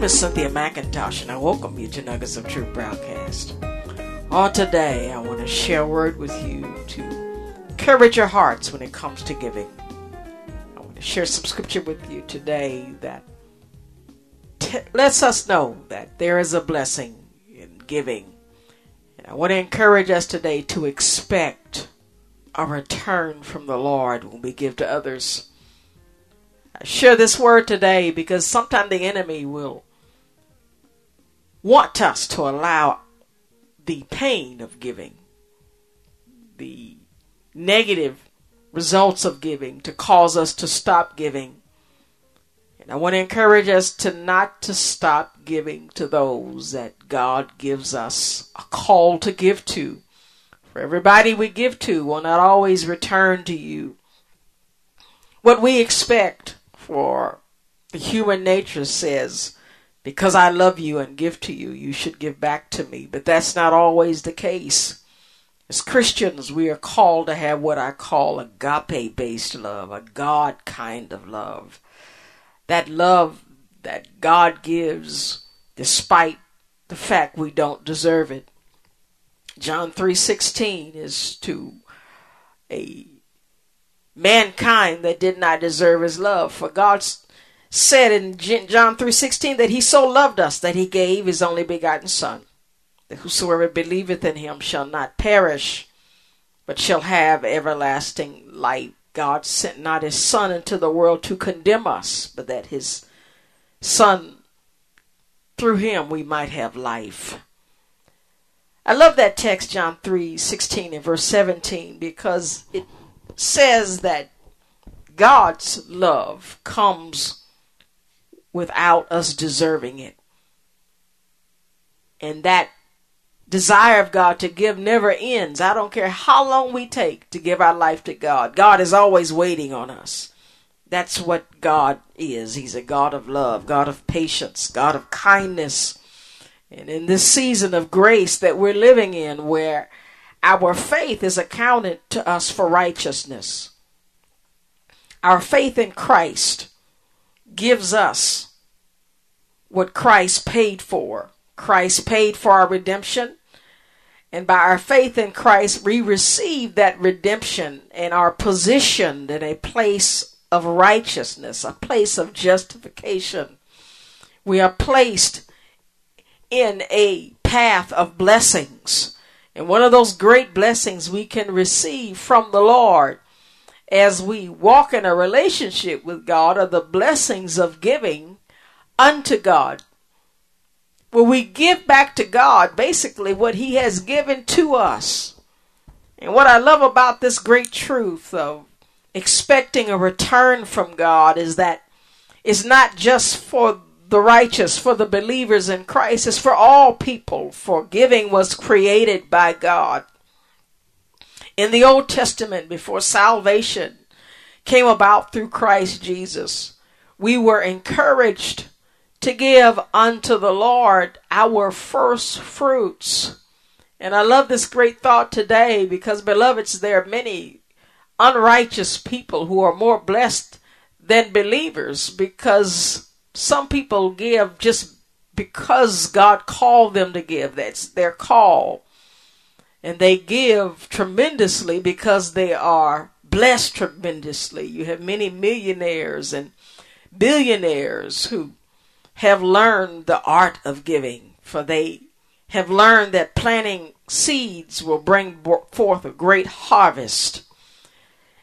name is Cynthia McIntosh, and I welcome you to Nuggets of Truth broadcast. On today, I want to share a word with you to encourage your hearts when it comes to giving. I want to share some scripture with you today that t- lets us know that there is a blessing in giving. And I want to encourage us today to expect a return from the Lord when we give to others. I share this word today because sometimes the enemy will want us to allow the pain of giving, the negative results of giving to cause us to stop giving. And I want to encourage us to not to stop giving to those that God gives us a call to give to. For everybody we give to will not always return to you what we expect for the human nature says, because I love you and give to you, you should give back to me. But that's not always the case. As Christians, we are called to have what I call agape based love, a God kind of love. That love that God gives despite the fact we don't deserve it. John 3:16 is to a mankind that did not deserve his love. For God said in John 3:16 that he so loved us that he gave his only begotten son that whosoever believeth in him shall not perish but shall have everlasting life. God sent not his son into the world to condemn us, but that his son through him we might have life. I love that text John 3:16 and verse 17 because it says that God's love comes without us deserving it. And that desire of God to give never ends. I don't care how long we take to give our life to God. God is always waiting on us. That's what God is. He's a God of love, God of patience, God of kindness. And in this season of grace that we're living in, where our faith is accounted to us for righteousness. Our faith in Christ gives us what Christ paid for. Christ paid for our redemption. And by our faith in Christ, we receive that redemption and are positioned in a place of righteousness, a place of justification. We are placed in a path of blessings. And one of those great blessings we can receive from the Lord as we walk in a relationship with God are the blessings of giving unto God. Where we give back to God basically what He has given to us. And what I love about this great truth of expecting a return from God is that it's not just for the righteous, for the believers in Christ, it's for all people. For giving was created by God. In the Old Testament, before salvation came about through Christ Jesus, we were encouraged to give unto the Lord our first fruits. And I love this great thought today because, beloveds, there are many unrighteous people who are more blessed than believers because some people give just because God called them to give. That's their call. And they give tremendously because they are blessed tremendously. You have many millionaires and billionaires who have learned the art of giving, for they have learned that planting seeds will bring forth a great harvest.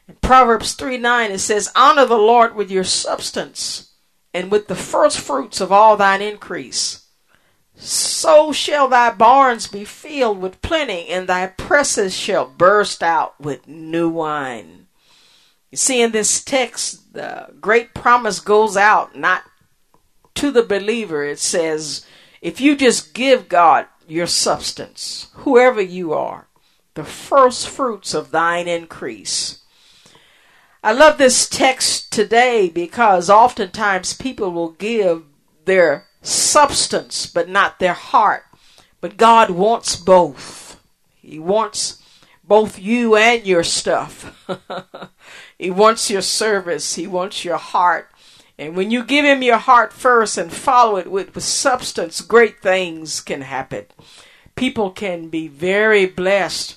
In Proverbs 3 9, it says, Honor the Lord with your substance and with the first fruits of all thine increase. So shall thy barns be filled with plenty, and thy presses shall burst out with new wine. You see, in this text, the great promise goes out not to the believer. It says, if you just give God your substance, whoever you are, the first fruits of thine increase. I love this text today because oftentimes people will give their substance but not their heart. But God wants both. He wants both you and your stuff. he wants your service. He wants your heart. And when you give him your heart first and follow it with, with substance, great things can happen. People can be very blessed.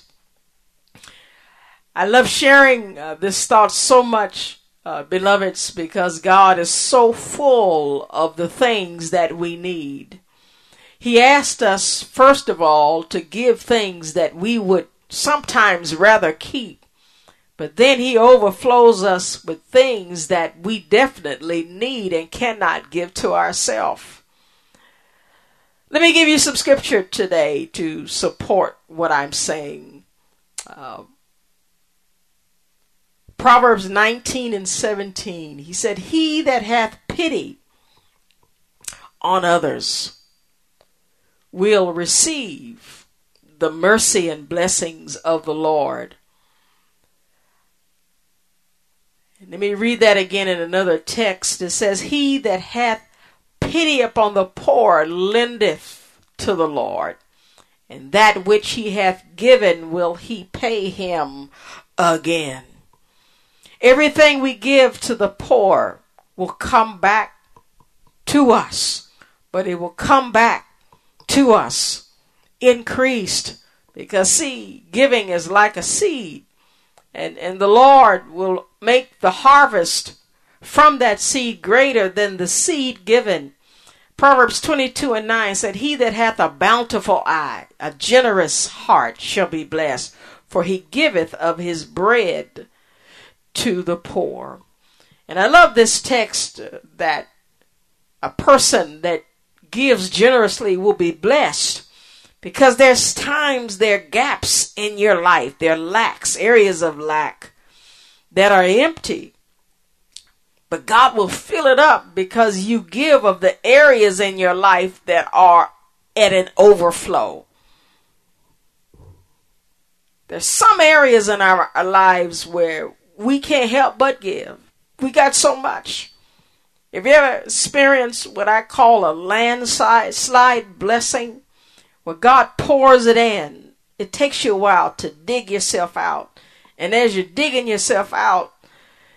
I love sharing uh, this thought so much, uh, beloveds, because God is so full of the things that we need. He asked us, first of all, to give things that we would sometimes rather keep but then he overflows us with things that we definitely need and cannot give to ourselves. Let me give you some scripture today to support what I'm saying. Uh, Proverbs 19 and 17. He said, He that hath pity on others will receive the mercy and blessings of the Lord. Let me read that again in another text. It says, He that hath pity upon the poor lendeth to the Lord, and that which he hath given will he pay him again. Everything we give to the poor will come back to us, but it will come back to us increased. Because, see, giving is like a seed and, and the Lord will make the harvest from that seed greater than the seed given. Proverbs 22 and 9 said, He that hath a bountiful eye, a generous heart, shall be blessed, for he giveth of his bread to the poor. And I love this text uh, that a person that gives generously will be blessed because there's times there are gaps in your life, there are lacks, areas of lack that are empty. But God will fill it up because you give of the areas in your life that are at an overflow. There's some areas in our, our lives where we can't help but give. We got so much. Have you ever experienced what I call a landslide slide blessing? Where God pours it in, it takes you a while to dig yourself out. And as you're digging yourself out,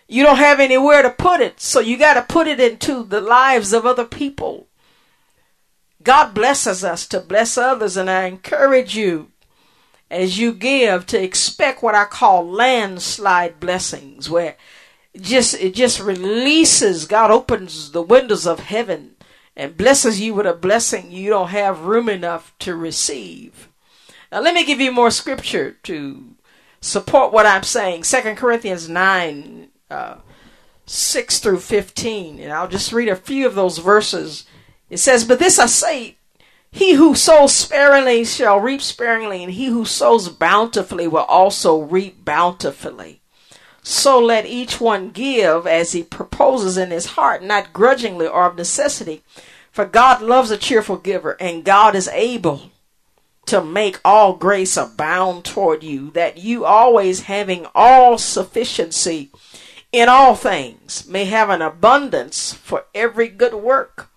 you don't have anywhere to put it. So you got to put it into the lives of other people. God blesses us to bless others, and I encourage you as you give to expect what I call landslide blessings, where just it just releases. God opens the windows of heaven and blesses you with a blessing you don't have room enough to receive. Now, let me give you more scripture to support what I'm saying. Second Corinthians 9, uh, 6 through 15. And I'll just read a few of those verses. It says, But this I say, he who sows sparingly shall reap sparingly, and he who sows bountifully will also reap bountifully. So let each one give as he proposes in his heart, not grudgingly or of necessity. For God loves a cheerful giver, and God is able to make all grace abound toward you, that you always having all sufficiency in all things may have an abundance for every good work.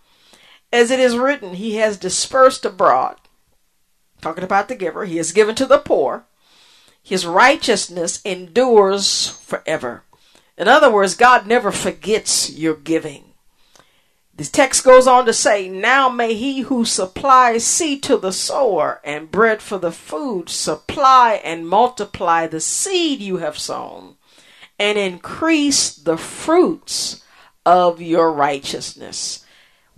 As it is written, He has dispersed abroad. Talking about the giver, He has given to the poor. His righteousness endures forever. In other words, God never forgets your giving. The text goes on to say, Now may he who supplies seed to the sower and bread for the food supply and multiply the seed you have sown and increase the fruits of your righteousness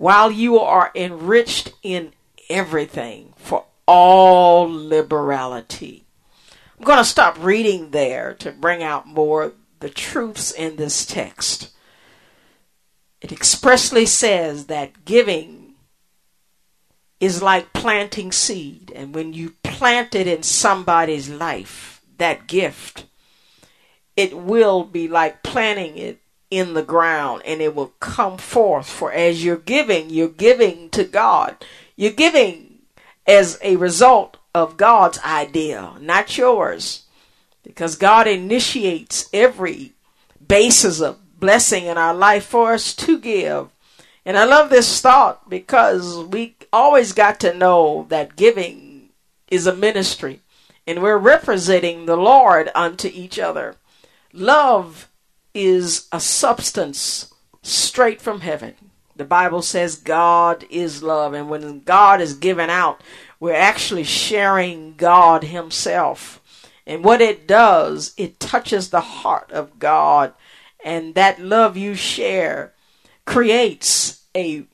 while you are enriched in everything for all liberality. I'm going to stop reading there to bring out more the truths in this text. It expressly says that giving is like planting seed, and when you plant it in somebody's life, that gift, it will be like planting it in the ground and it will come forth. For as you're giving, you're giving to God. You're giving as a result of God's idea, not yours. Because God initiates every basis of blessing in our life for us to give. And I love this thought because we always got to know that giving is a ministry and we're representing the Lord unto each other. Love is a substance straight from heaven. The Bible says God is love, and when God is given out, we're actually sharing God Himself. And what it does, it touches the heart of God, and that love you share creates a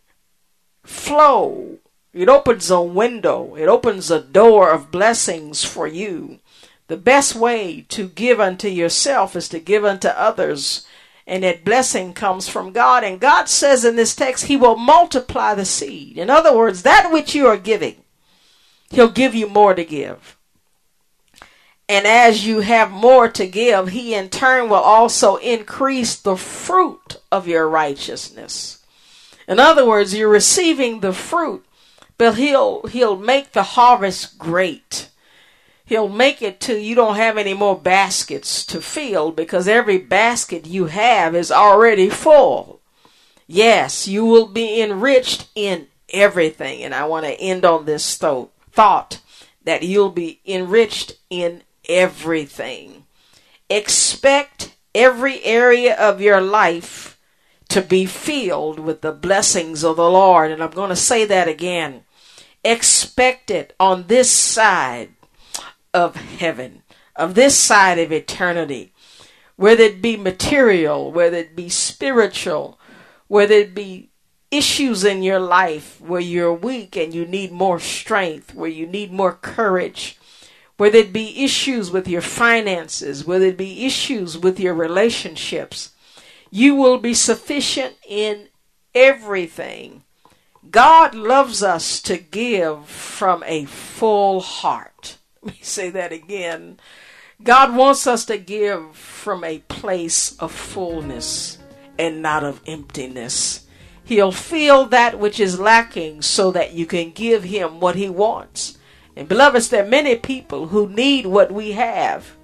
flow. It opens a window, it opens a door of blessings for you. The best way to give unto yourself is to give unto others. And that blessing comes from God. And God says in this text, He will multiply the seed. In other words, that which you are giving, He'll give you more to give. And as you have more to give, He in turn will also increase the fruit of your righteousness. In other words, you're receiving the fruit, but He'll, He'll make the harvest great he'll make it to you don't have any more baskets to fill because every basket you have is already full. Yes, you will be enriched in everything. And I want to end on this thought, that you'll be enriched in everything. Expect every area of your life to be filled with the blessings of the Lord. And I'm going to say that again. Expect it on this side of heaven, of this side of eternity, whether it be material, whether it be spiritual, whether it be issues in your life where you're weak and you need more strength, where you need more courage, whether it be issues with your finances, whether it be issues with your relationships, you will be sufficient in everything. God loves us to give from a full heart. Let me say that again. God wants us to give from a place of fullness and not of emptiness. He'll fill that which is lacking so that you can give Him what He wants. And beloveds, there are many people who need what we have.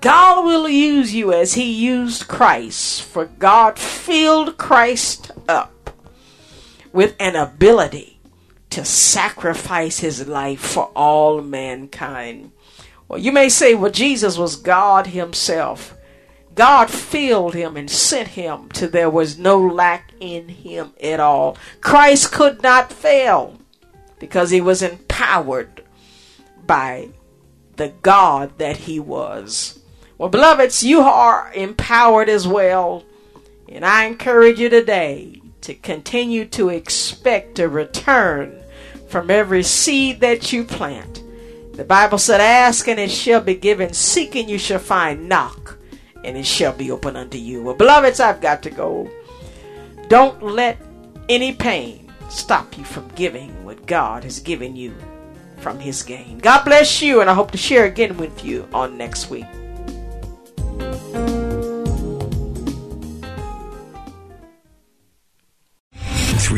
God will use you as He used Christ, for God filled Christ up with an ability to sacrifice his life for all mankind. Well, you may say, well, Jesus was God himself. God filled him and sent him till there was no lack in him at all. Christ could not fail because he was empowered by the God that he was. Well, beloveds, you are empowered as well. And I encourage you today to continue to expect a return from every seed that you plant. The Bible said, Ask and it shall be given, seek and you shall find, knock and it shall be open unto you. Well, beloveds, I've got to go. Don't let any pain stop you from giving what God has given you from His gain. God bless you, and I hope to share again with you on next week.